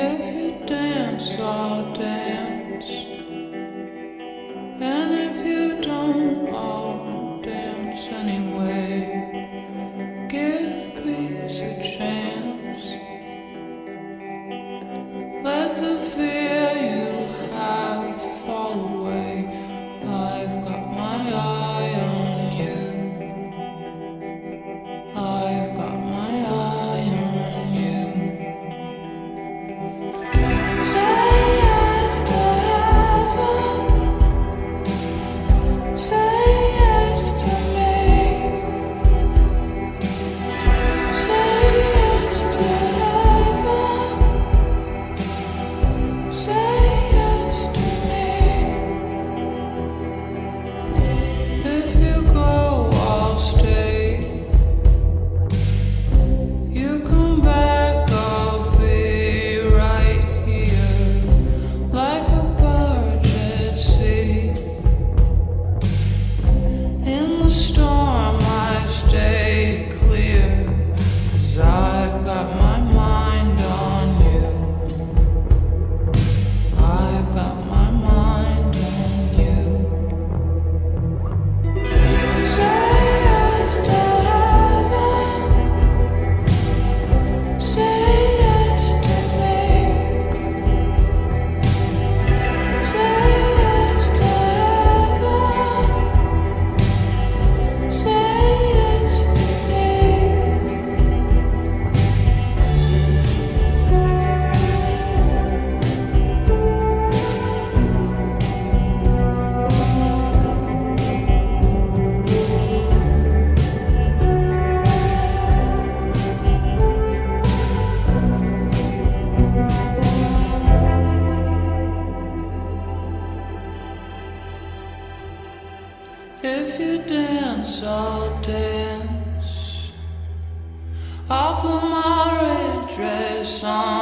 Every dance I dance If you dance, I'll dance. I'll put my red dress on.